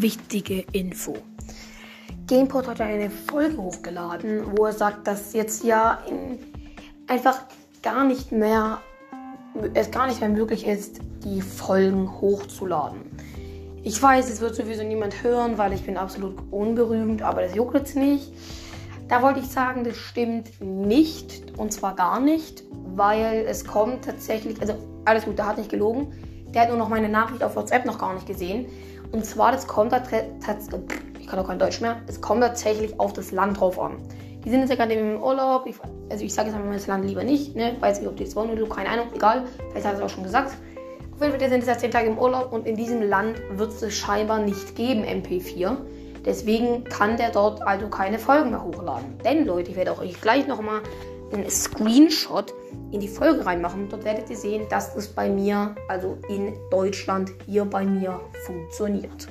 wichtige Info. GamePod hat eine Folge hochgeladen, wo er sagt, dass jetzt ja einfach gar nicht mehr es gar nicht mehr möglich ist, die Folgen hochzuladen. Ich weiß, es wird sowieso niemand hören, weil ich bin absolut unberühmt, aber das juckt jetzt nicht. Da wollte ich sagen, das stimmt nicht und zwar gar nicht, weil es kommt tatsächlich, also alles gut, der hat nicht gelogen. Der hat nur noch meine Nachricht auf WhatsApp noch gar nicht gesehen. Und zwar, das kommt tatsächlich, ich kann auch kein Deutsch mehr, es kommt tatsächlich auf das Land drauf an. Die sind jetzt ja gerade im Urlaub, ich, also ich sage jetzt einmal das Land lieber nicht, ne? weiß nicht, ob die jetzt wollen oder keine Ahnung, egal, vielleicht hat es auch schon gesagt. Auf jeden Fall, die sind jetzt 10 Tage im Urlaub und in diesem Land wird es scheinbar nicht geben, MP4. Deswegen kann der dort also keine Folgen mehr hochladen. Denn Leute, ich werde auch euch gleich nochmal einen Screenshot in die Folge reinmachen. Dort werdet ihr sehen, dass es bei mir, also in Deutschland, hier bei mir funktioniert.